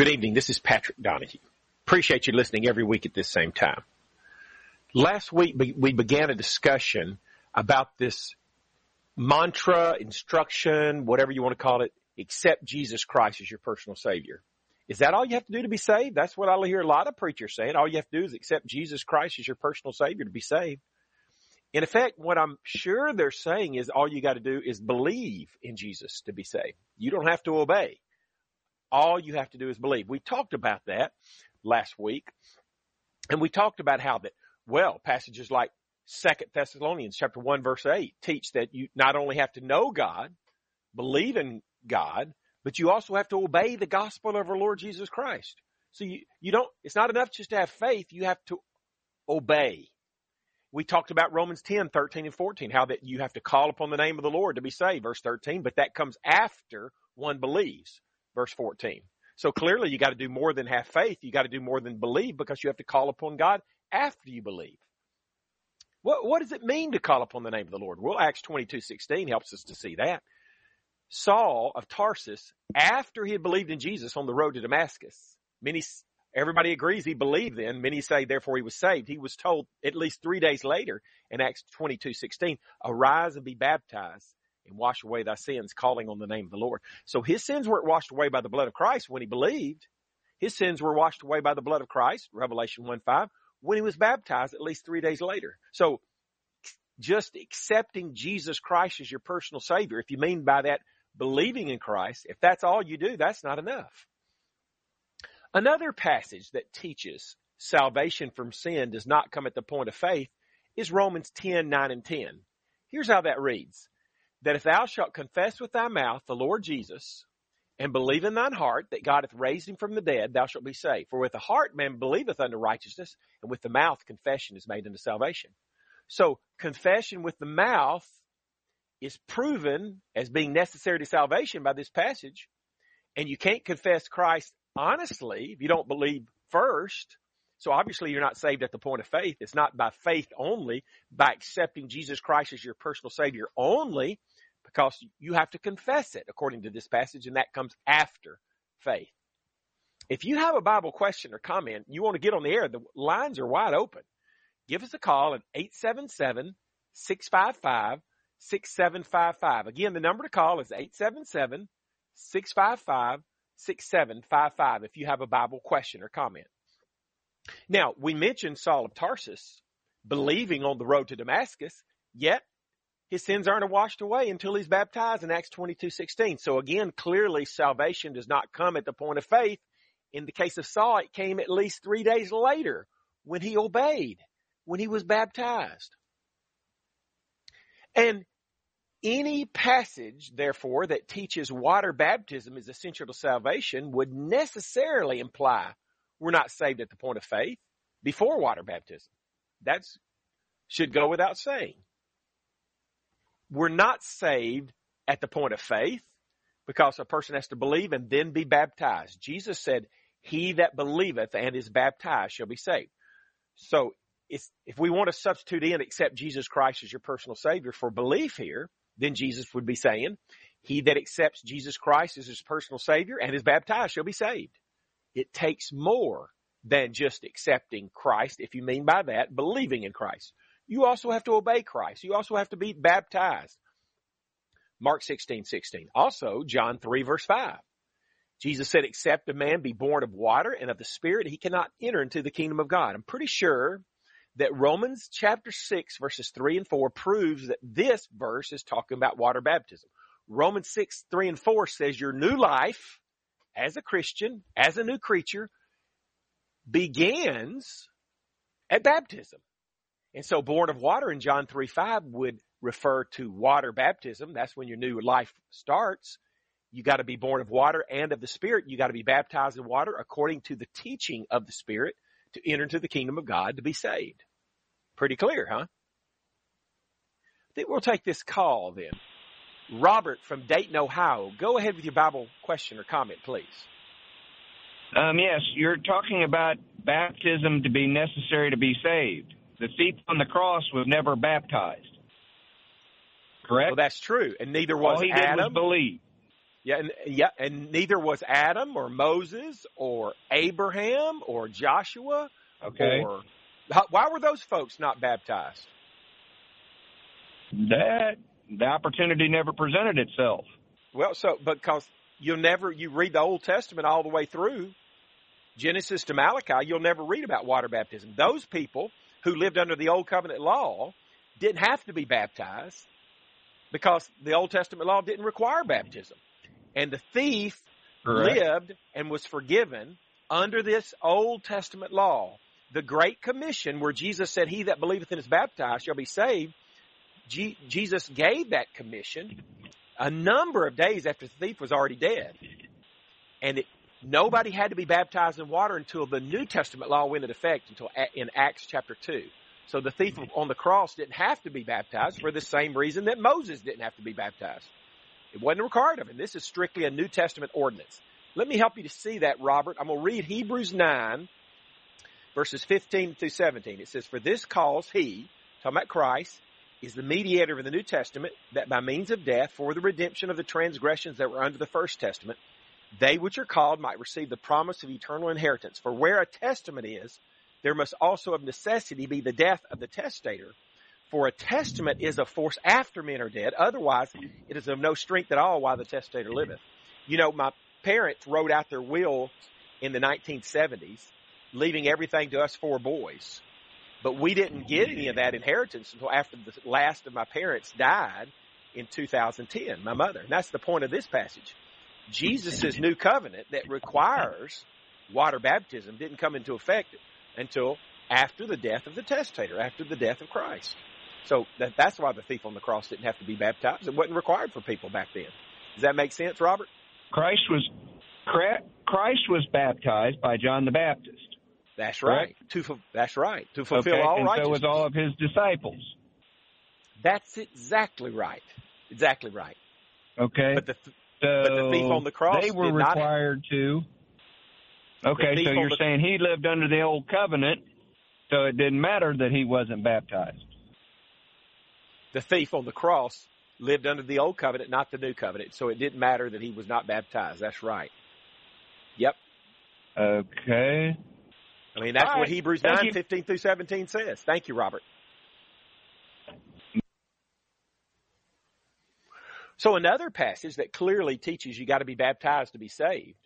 Good evening. This is Patrick Donahue. Appreciate you listening every week at this same time. Last week we began a discussion about this mantra, instruction, whatever you want to call it, accept Jesus Christ as your personal savior. Is that all you have to do to be saved? That's what I hear a lot of preachers saying. All you have to do is accept Jesus Christ as your personal savior to be saved. In effect, what I'm sure they're saying is all you got to do is believe in Jesus to be saved. You don't have to obey. All you have to do is believe. We talked about that last week. And we talked about how that, well, passages like Second Thessalonians chapter one verse eight teach that you not only have to know God, believe in God, but you also have to obey the gospel of our Lord Jesus Christ. So you, you don't, it's not enough just to have faith. You have to obey. We talked about Romans 10, 13 and 14, how that you have to call upon the name of the Lord to be saved, verse 13, but that comes after one believes, verse 14. So clearly you got to do more than have faith. You got to do more than believe because you have to call upon God after you believe. What, what does it mean to call upon the name of the Lord? Well, Acts 22, 16 helps us to see that. Saul of Tarsus, after he had believed in Jesus on the road to Damascus, many Everybody agrees he believed then. Many say therefore he was saved. He was told at least three days later in Acts 22, 16, arise and be baptized and wash away thy sins, calling on the name of the Lord. So his sins weren't washed away by the blood of Christ when he believed. His sins were washed away by the blood of Christ, Revelation 1 5, when he was baptized at least three days later. So just accepting Jesus Christ as your personal savior, if you mean by that believing in Christ, if that's all you do, that's not enough. Another passage that teaches salvation from sin does not come at the point of faith is Romans 10, 9 and 10. Here's how that reads. That if thou shalt confess with thy mouth the Lord Jesus and believe in thine heart that God hath raised him from the dead, thou shalt be saved. For with the heart man believeth unto righteousness and with the mouth confession is made unto salvation. So confession with the mouth is proven as being necessary to salvation by this passage. And you can't confess Christ honestly, if you don't believe first, so obviously you're not saved at the point of faith. It's not by faith only, by accepting Jesus Christ as your personal savior only, because you have to confess it according to this passage, and that comes after faith. If you have a Bible question or comment, you want to get on the air, the lines are wide open. Give us a call at 877 655 6755. Again, the number to call is 877 655 6755 if you have a Bible question or comment. Now, we mentioned Saul of Tarsus believing on the road to Damascus, yet his sins aren't washed away until he's baptized in Acts 22:16. So again, clearly salvation does not come at the point of faith. In the case of Saul, it came at least 3 days later when he obeyed, when he was baptized. And any passage, therefore, that teaches water baptism is essential to salvation would necessarily imply we're not saved at the point of faith before water baptism. That should go without saying. We're not saved at the point of faith because a person has to believe and then be baptized. Jesus said, he that believeth and is baptized shall be saved. So if we want to substitute in accept Jesus Christ as your personal savior for belief here, then Jesus would be saying, he that accepts Jesus Christ as his personal savior and is baptized shall be saved. It takes more than just accepting Christ, if you mean by that, believing in Christ. You also have to obey Christ. You also have to be baptized. Mark 16, 16. Also, John 3 verse 5. Jesus said, except a man be born of water and of the Spirit, he cannot enter into the kingdom of God. I'm pretty sure that Romans chapter 6 verses 3 and 4 proves that this verse is talking about water baptism. Romans 6, 3 and 4 says your new life as a Christian, as a new creature, begins at baptism. And so born of water in John 3, 5 would refer to water baptism. That's when your new life starts. You got to be born of water and of the Spirit. You got to be baptized in water according to the teaching of the Spirit to enter into the kingdom of God to be saved. Pretty clear, huh? I think we'll take this call then. Robert from Dayton, Ohio. Go ahead with your Bible question or comment, please. Um, yes, you're talking about baptism to be necessary to be saved. The thief on the cross was never baptized. Correct? Well, that's true. And neither was All he Adam. did was believe. Yeah, and yeah, and neither was Adam or Moses or Abraham or Joshua. Okay. Or why were those folks not baptized? That the opportunity never presented itself. Well, so because you'll never you read the Old Testament all the way through Genesis to Malachi, you'll never read about water baptism. Those people who lived under the Old Covenant law didn't have to be baptized because the Old Testament law didn't require baptism. And the thief Correct. lived and was forgiven under this Old Testament law. The Great Commission, where Jesus said, He that believeth and is baptized shall be saved, G- Jesus gave that commission a number of days after the thief was already dead. And it, nobody had to be baptized in water until the New Testament law went into effect until a- in Acts chapter 2. So the thief mm-hmm. on the cross didn't have to be baptized for the same reason that Moses didn't have to be baptized. It wasn't required of him. This is strictly a New Testament ordinance. Let me help you to see that, Robert. I'm going to read Hebrews 9, verses 15 through 17. It says, For this cause he, talking about Christ, is the mediator of the New Testament, that by means of death, for the redemption of the transgressions that were under the First Testament, they which are called might receive the promise of eternal inheritance. For where a testament is, there must also of necessity be the death of the testator. For a testament is of force after men are dead. Otherwise, it is of no strength at all while the testator liveth. You know, my parents wrote out their will in the 1970s, leaving everything to us four boys. But we didn't get any of that inheritance until after the last of my parents died in 2010, my mother. And that's the point of this passage. Jesus' new covenant that requires water baptism didn't come into effect until after the death of the testator, after the death of Christ. So that, that's why the thief on the cross didn't have to be baptized. It wasn't required for people back then. Does that make sense, Robert? Christ was Christ was baptized by John the Baptist. That's right. To fu- that's right. To fulfill okay, all and righteousness. so was all of his disciples. That's exactly right. Exactly right. Okay. But the th- so but the thief on the cross they were did not- required to. Okay, so you're the- saying he lived under the old covenant, so it didn't matter that he wasn't baptized. the thief on the cross lived under the old covenant, not the new covenant. So it didn't matter that he was not baptized. That's right. Yep. Okay. I mean, that's what. Hebrews Thank 9, you. 15 through 17 says. Thank you, Robert. So another passage that clearly teaches you got to be baptized to be saved,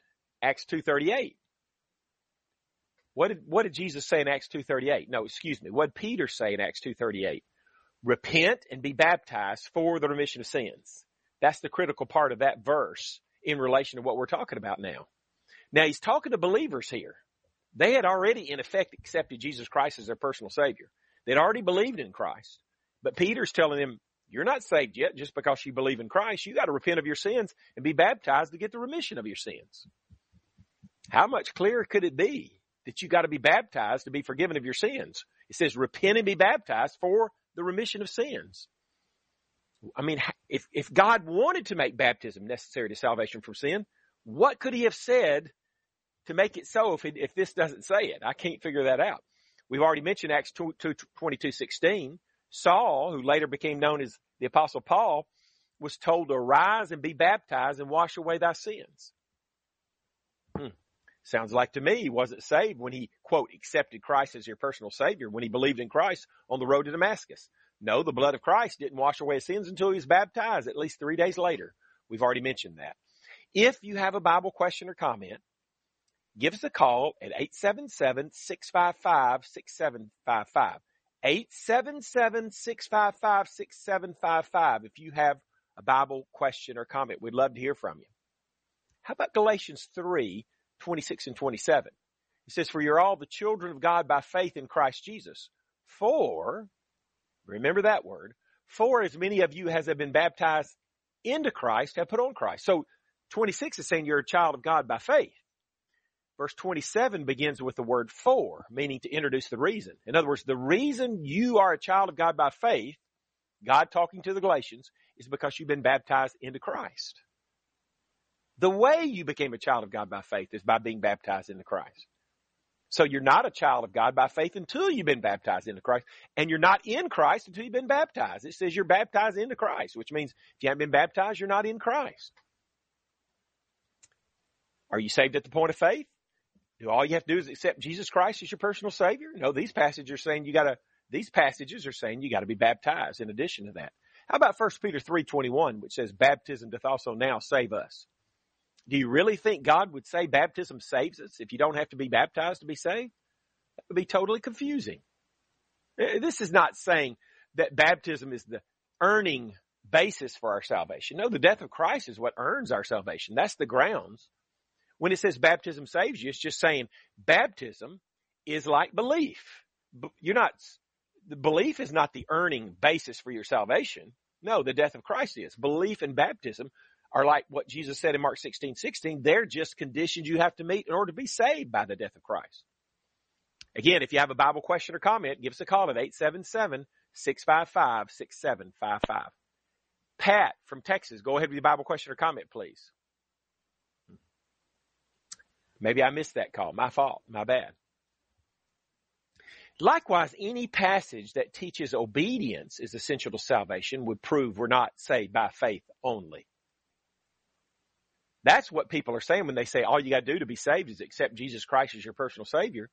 Acts 2.38. What did, what did Jesus say in Acts 2.38? No, excuse me. What did Peter say in Acts 2.38? Repent and be baptized for the remission of sins. That's the critical part of that verse in relation to what we're talking about now. Now he's talking to believers here. They had already in effect accepted Jesus Christ as their personal savior. They'd already believed in Christ. But Peter's telling them, you're not saved yet just because you believe in Christ. You got to repent of your sins and be baptized to get the remission of your sins. How much clearer could it be that you got to be baptized to be forgiven of your sins? It says repent and be baptized for the remission of sins. I mean, if, if God wanted to make baptism necessary to salvation from sin, what could he have said to make it so if, it, if this doesn't say it? I can't figure that out. We've already mentioned Acts 2, 2, 22, 16. Saul, who later became known as the apostle Paul, was told to arise and be baptized and wash away thy sins. Hmm. Sounds like to me he wasn't saved when he, quote, accepted Christ as your personal savior, when he believed in Christ on the road to Damascus. No, the blood of Christ didn't wash away his sins until he was baptized at least three days later. We've already mentioned that. If you have a Bible question or comment, give us a call at 877-655-6755. 877-655-6755 if you have a Bible question or comment. We'd love to hear from you. How about Galatians 3, 26 and 27? It says, For you're all the children of God by faith in Christ Jesus. For, remember that word, for as many of you as have been baptized into Christ have put on Christ. So 26 is saying you're a child of God by faith. Verse 27 begins with the word for, meaning to introduce the reason. In other words, the reason you are a child of God by faith, God talking to the Galatians, is because you've been baptized into Christ. The way you became a child of God by faith is by being baptized into Christ. So you're not a child of God by faith until you've been baptized into Christ. And you're not in Christ until you've been baptized. It says you're baptized into Christ, which means if you haven't been baptized, you're not in Christ. Are you saved at the point of faith? All you have to do is accept Jesus Christ as your personal Savior? No, these passages are saying you gotta, these passages are saying you gotta be baptized in addition to that. How about 1 Peter 3.21, which says baptism doth also now save us? Do you really think God would say baptism saves us if you don't have to be baptized to be saved? That would be totally confusing. Eh, this is not saying that baptism is the earning basis for our salvation. No, the death of Christ is what earns our salvation. That's the grounds. When it says baptism saves you, it's just saying baptism is like belief. You're not, the belief is not the earning basis for your salvation. No, the death of Christ is. Belief and baptism are like what Jesus said in Mark 16, 16. They're just conditions you have to meet in order to be saved by the death of Christ. Again, if you have a Bible question or comment, give us a call at 877 655 6755. Pat from Texas, go ahead with your Bible question or comment, please. Maybe I missed that call. My fault. My bad. Likewise, any passage that teaches obedience is essential to salvation would prove we're not saved by faith only. That's what people are saying when they say all you got to do to be saved is accept Jesus Christ as your personal Savior.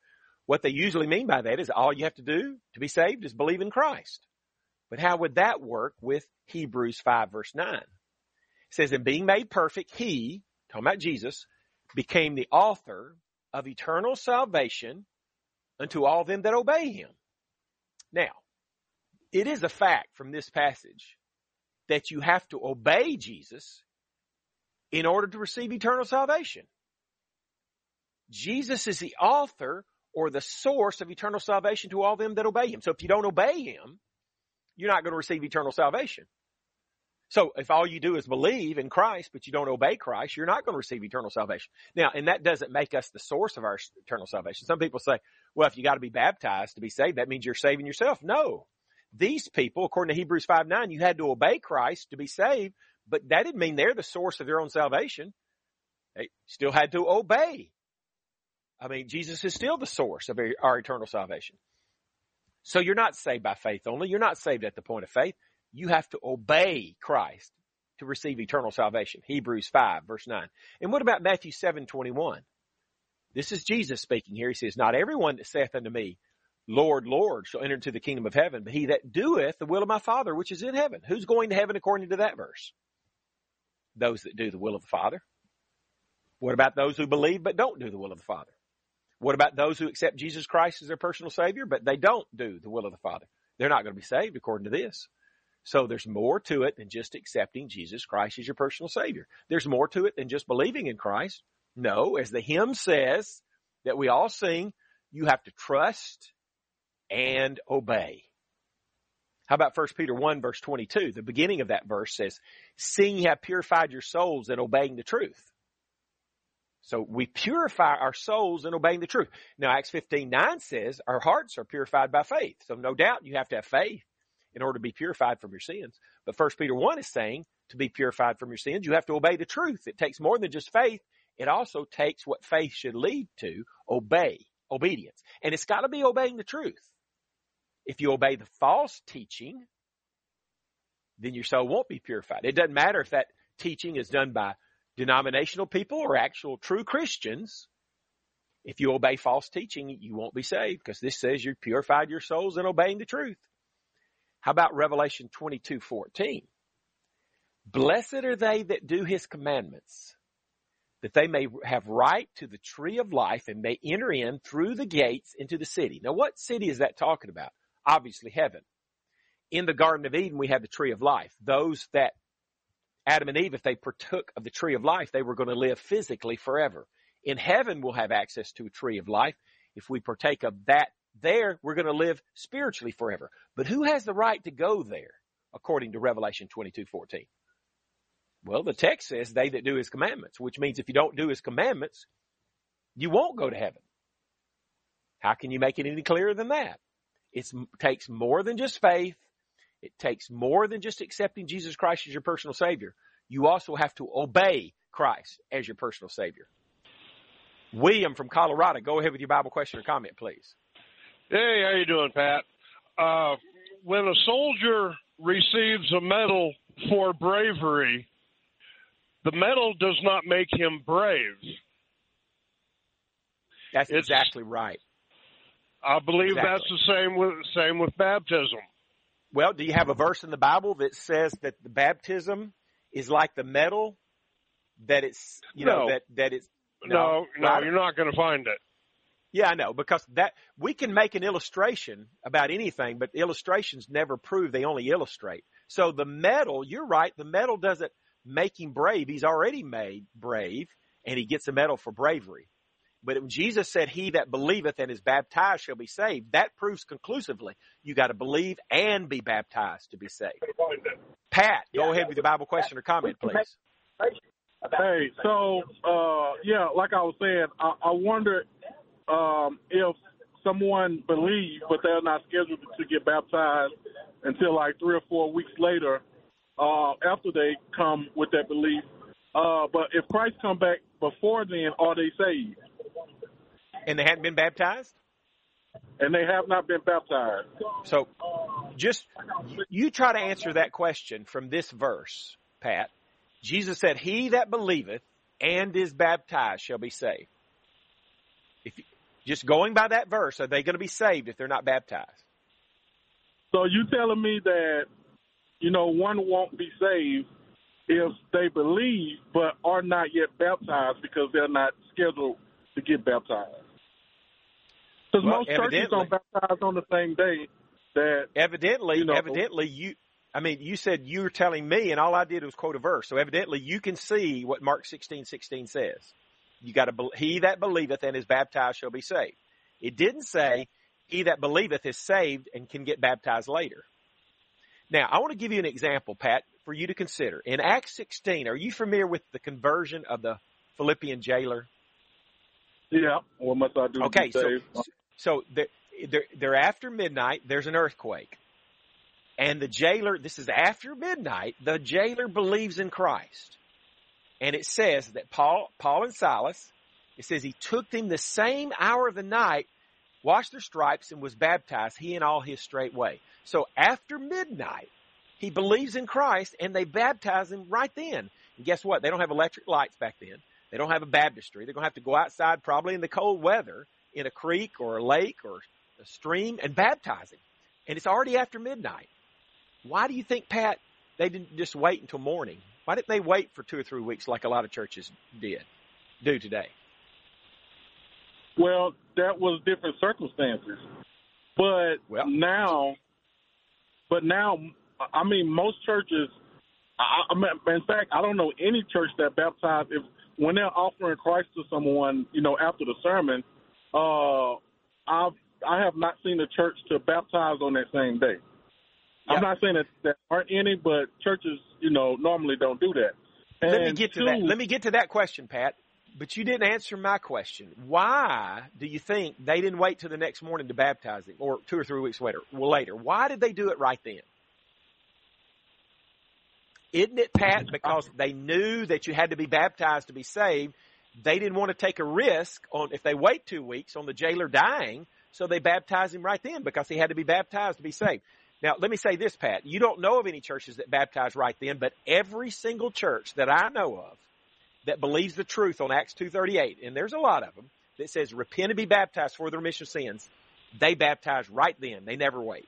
What they usually mean by that is all you have to do to be saved is believe in Christ. But how would that work with Hebrews 5 verse 9? It says, in being made perfect, he, talking about Jesus, became the author of eternal salvation unto all them that obey him. Now, it is a fact from this passage that you have to obey Jesus in order to receive eternal salvation. Jesus is the author or the source of eternal salvation to all them that obey him. So if you don't obey him, you're not going to receive eternal salvation. So if all you do is believe in Christ, but you don't obey Christ, you're not going to receive eternal salvation. Now, and that doesn't make us the source of our eternal salvation. Some people say, well, if you got to be baptized to be saved, that means you're saving yourself. No. These people, according to Hebrews 5 9, you had to obey Christ to be saved, but that didn't mean they're the source of their own salvation. They still had to obey. I mean, Jesus is still the source of our eternal salvation. So you're not saved by faith only. You're not saved at the point of faith you have to obey Christ to receive eternal salvation. Hebrews 5 verse 9. And what about Matthew 7 21? This is Jesus speaking here. He says, Not everyone that saith unto me, Lord, Lord, shall enter into the kingdom of heaven, but he that doeth the will of my Father which is in heaven. Who's going to heaven according to that verse? Those that do the will of the Father. What about those who believe but don't do the will of the Father? What about those who accept Jesus Christ as their personal Savior, but they don't do the will of the Father? They're not going to be saved according to this. So there's more to it than just accepting Jesus Christ as your personal Savior. There's more to it than just believing in Christ. No, as the hymn says that we all sing, you have to trust and obey. How about 1 Peter 1 verse 22? The beginning of that verse says, Seeing you have purified your souls in obeying the truth. So we purify our souls in obeying the truth. Now Acts 15 9 says our hearts are purified by faith. So no doubt you have to have faith in order to be purified from your sins. But First Peter 1 is saying to be purified from your sins, you have to obey the truth. It takes more than just faith. It also takes what faith should lead to, obey, obedience. And it's got to be obeying the truth. If you obey the false teaching, then your soul won't be purified. It doesn't matter if that teaching is done by denominational people or actual true Christians. If you obey false teaching, you won't be saved because this says you purified your souls in obeying the truth. How about Revelation 22, 14? Blessed are they that do his commandments, that they may have right to the tree of life and may enter in through the gates into the city. Now what city is that talking about? Obviously heaven. In the Garden of Eden, we have the tree of life. Those that Adam and Eve, if they partook of the tree of life, they were going to live physically forever. In heaven, we'll have access to a tree of life if we partake of that there we're going to live spiritually forever. But who has the right to go there according to Revelation 22, 14? Well, the text says they that do his commandments, which means if you don't do his commandments, you won't go to heaven. How can you make it any clearer than that? It takes more than just faith. It takes more than just accepting Jesus Christ as your personal savior. You also have to obey Christ as your personal savior. William from Colorado, go ahead with your Bible question or comment, please. Hey, how you doing, Pat? Uh, when a soldier receives a medal for bravery, the medal does not make him brave. That's It's- exactly right. I believe Exactly. that's the same with same with baptism. Well, do you have a verse in the Bible that says that the baptism is like the medal that it's you know No. that that it's No, no, Right. you're not going to find it. Yeah, I know because that we can make an illustration about anything, but illustrations never prove; they only illustrate. So the medal, you're right. The medal doesn't make him brave; he's already made brave, and he gets a medal for bravery. But when Jesus said, "He that believeth and is baptized shall be saved," that proves conclusively you got to believe and be baptized to be saved. Pat, go ahead with your Bible question or comment, please. Hey, so uh, yeah, like I was saying, I, I wonder um, if someone believes, but they're not scheduled to get baptized until like three or four weeks later, uh, after they come with that belief. Uh, but if Christ come back before then, are they saved? And they hadn't been baptized. And they have not been baptized. So just you try to answer that question from this verse, Pat. Jesus said, "He that believeth and is baptized shall be saved." If you, just going by that verse, are they going to be saved if they're not baptized? So you telling me that you know one won't be saved if they believe but are not yet baptized because they're not scheduled to get baptized? Because Well, most churches don't baptize on the same day that Evidently, You know- evidently you I mean, you said you were telling me and all I did was quote a verse. So evidently you can see what Mark 16:16 says. You got to he that believeth and is baptized shall be saved. It didn't say he that believeth is saved and can get baptized later. Now, I want to give you an example, Pat, for you to consider. In Acts 16, are you familiar with the conversion of the Philippian jailer? yeah, what must I do to Okay, so so they're, they're, they're after midnight. There's an earthquake, and the jailer. This is after midnight. The jailer believes in Christ, and it says that Paul, Paul and Silas. It says he took them the same hour of the night, washed their stripes, and was baptized. He and all his straightway. So after midnight, he believes in Christ, and they baptize him right then. And guess what? They don't have electric lights back then. They don't have a baptistry. They're going to have to go outside, probably in the cold weather, in a creek or a lake or a stream, and baptize him. And it's already after midnight. Why do you think, Pat, they didn't just wait until morning? Why didn't they wait for two or three weeks like a lot of churches did, do today? Well, that was different circumstances. But Well- now, but now, I mean, most churches. I, I mean, in fact, I don't know any church that baptized if when they're offering Christ to someone, you know, after the sermon. Uh, I've I have not seen a church to baptize on that same day. I'm not saying that there aren't any, but churches, you know, normally don't do that. Let me get to two- that. Let me get to that question, Pat. But you didn't answer my question. Why do you think they didn't wait till the next morning to baptize him, or two or three weeks later? Well, later, why did they do it right then? Isn't it, Pat? Because they knew that you had to be baptized to be saved. They didn't want to take a risk on if they wait two weeks on the jailer dying, so they baptized him right then because he had to be baptized to be saved. Now, let me say this, Pat. You don't know of any churches that baptize right then, but every single church that I know of that believes the truth on Acts 2.38, and there's a lot of them, that says repent and be baptized for the remission of sins, they baptize right then. They never wait.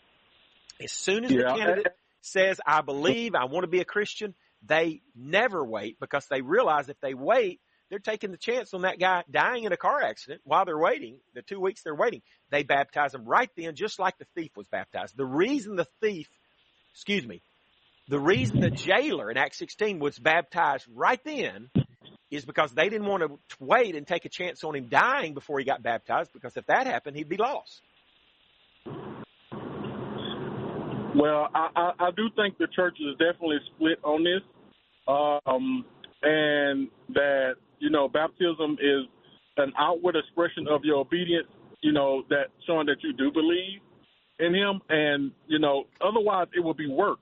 As soon as the candidate says, I believe, I want to be a Christian, they never wait because they realize if they wait, they're taking the chance on that guy dying in a car accident while they're waiting, the two weeks they're waiting. They baptize him right then, just like the thief was baptized. The reason the thief, excuse me, the reason the jailer in Acts 16 was baptized right then is because they didn't want to wait and take a chance on him dying before he got baptized because if that happened, he'd be lost. Well, I, I, I do think the church is definitely split on this, um, and that you know baptism is an outward expression of your obedience. You know that showing that you do believe in Him, and you know otherwise it would be works.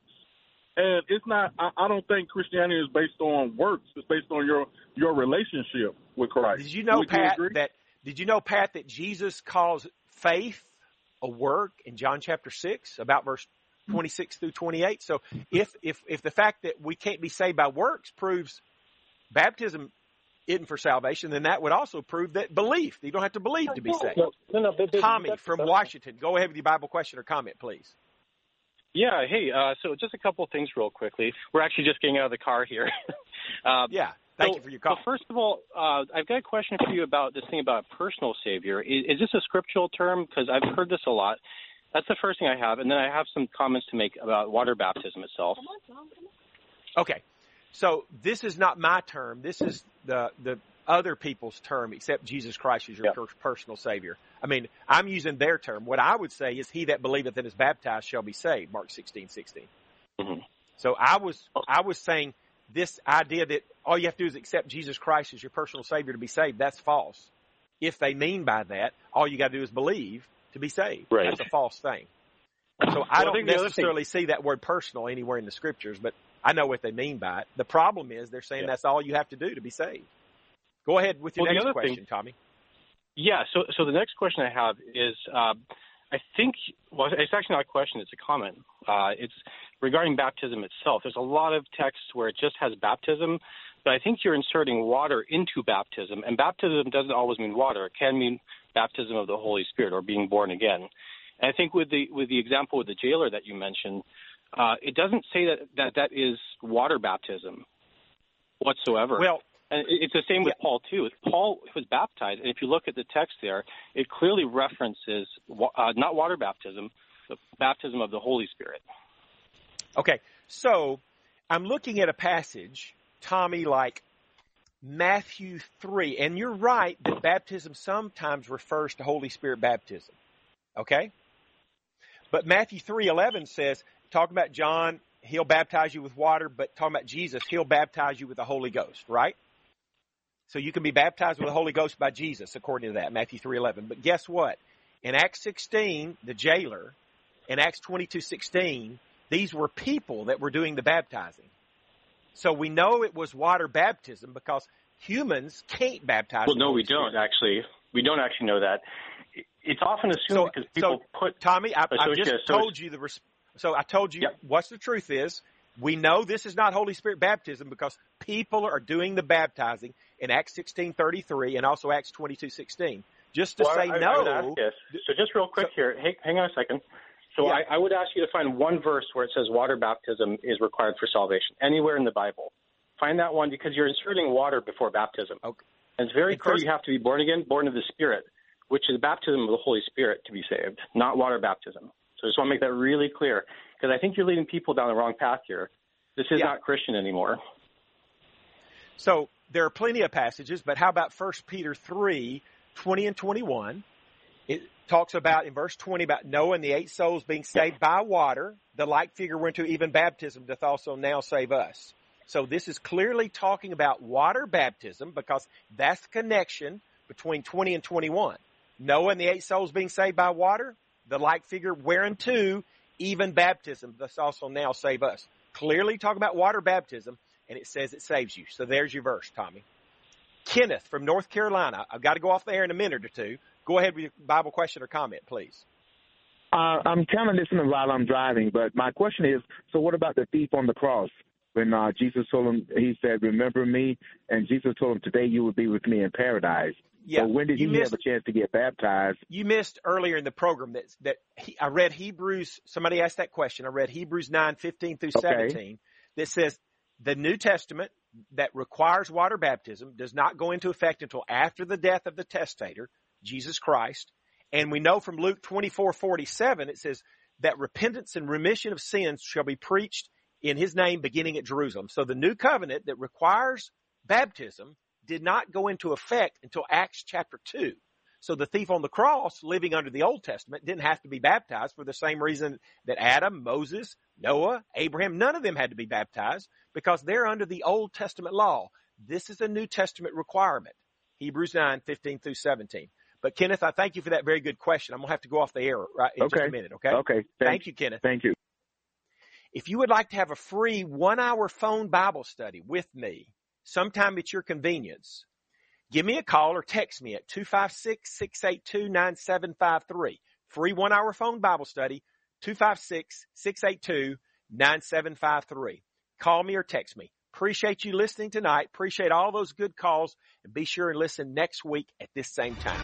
And it's not. I, I don't think Christianity is based on works. It's based on your your relationship with Christ. Did you know, Would Pat, agree? that did you know, Pat, that Jesus calls faith a work in John chapter six, about verse twenty six through twenty eight? So if if if the fact that we can't be saved by works proves baptism isn't for salvation, then that would also prove that belief. You don't have to believe to be saved. No, no, no, but- but Tommy from Washington, go ahead with your Bible question or comment, please. Yeah, hey, uh, so just a couple of things real quickly. We're actually just getting out of the car here. uh, Yeah, thank so, you for your call. So first of all, uh, I've got a question for you about this thing about personal savior. Is, is this a scriptural term? Because I've heard this a lot. That's the first thing I have, and then I have some comments to make about water baptism itself. Okay, so this is not my term. This is the the other people's term, except Jesus Christ is your per- personal Savior. I mean, I'm using their term. What I would say is, "He that believeth and is baptized shall be saved." Mark sixteen sixteen. Mhm. So I was I was saying this idea that all you have to do is accept Jesus Christ as your personal Savior to be saved. That's false. If they mean by that, all you got to do is believe to be saved. Right. That's a false thing. So I Well, don't think the other thing- necessarily see that word personal anywhere in the scriptures, but I know what they mean by it. The problem is they're saying Yeah. that's all you have to do to be saved. Go ahead with your Well, next question, thing- Tommy. Yeah. So, so the next question I have is, uh, I think, well, it's actually not a question; it's a comment. Uh, it's regarding baptism itself. There's a lot of texts where it just has baptism, but I think you're inserting water into baptism, and baptism doesn't always mean water. It can mean baptism of the Holy Spirit or being born again. And I think with the with the example with the jailer that you mentioned, uh, it doesn't say that that that is water baptism whatsoever. Well, And it's the same with Paul too. Paul was baptized, and if you look at the text there, it clearly references uh, not water baptism, but baptism of the Holy Spirit. Okay, so I'm looking at a passage, Tommy, like Matthew 3, and you're right that baptism sometimes refers to Holy Spirit baptism. Okay? But Matthew 3:11 says, talking about John, he'll baptize you with water, but talking about Jesus, he'll baptize you with the Holy Ghost, right? So you can be baptized with the Holy Ghost by Jesus, according to that, Matthew 3:11. But guess what? In Acts 16, the jailer, in Acts 22:16, these were people that were doing the baptizing. So we know it was water baptism because humans can't baptize. Well, no, we don't actually. We don't actually know that. It's often assumed So- because people so, put Tommy, I, I just told you the. Res- so I told you Yep. what's the truth is. We know this is not Holy Spirit baptism because people are doing the baptizing in Acts sixteen thirty three and also Acts twenty two sixteen. Just to Well, say I, I no. ask this. So just real quick So- here, hey, hang on a second. So Yeah. I, I would ask you to find one verse where it says water baptism is required for salvation, anywhere in the Bible. Find that one because you're inserting water before baptism. Okay. And it's very And clear first- you have to be born again, born of the Spirit, which is baptism of the Holy Spirit to be saved, not water baptism. So I just want to make that really clear because I think you're leading people down the wrong path here. This is Yeah. not Christian anymore. So there are plenty of passages, but how about 1 Peter 3, 20 and 21? It talks about in verse 20 about Noah and the eight souls being saved by water. The like figure went to even baptism doth also now save us. So this is clearly talking about water baptism because that's the connection between 20 and 21. Noah and the eight souls being saved by water. The like figure whereunto even baptism thus also now save us. Clearly talking about water baptism and it says it saves you. So there's your verse, Tommy. Kenneth from North Carolina. I've got to go off the air in a minute or two. Go ahead with your Bible question or comment, please. Uh, I'm kind of listening while I'm driving, but my question is: So, what about the thief on the cross? When uh, Jesus told him, he said, "Remember me," and Jesus told him, "Today you will be with me in paradise." Yeah. When did you he missed, have a chance to get baptized? you missed earlier in the program that that he, I read Hebrews. Somebody asked that question. I read Hebrews nine fifteen through Okay. seventeen that says the New Testament that requires water baptism does not go into effect until after the death of the testator, Jesus Christ. And we know from Luke twenty four forty seven it says that repentance and remission of sins shall be preached in His name beginning at Jerusalem. So the new covenant that requires baptism did not go into effect until Acts chapter 2. So the thief on the cross living under the Old Testament didn't have to be baptized for the same reason that Adam, Moses, Noah, Abraham, none of them had to be baptized because they're under the Old Testament law. This is a New Testament requirement. Hebrews 9, 15 through 17. But Kenneth, I thank you for that very good question. I'm going to have to go off the air right in just Okay. a minute, okay? Okay, Thank thank, you, Kenneth. Thank you. If you would like to have a free one hour phone Bible study with me sometime at your convenience, give me a call or text me at 256-682-9753. Free one hour phone Bible study, 256-682-9753. Call me or text me. Appreciate you listening tonight. Appreciate all those good calls and be sure and listen next week at this same time.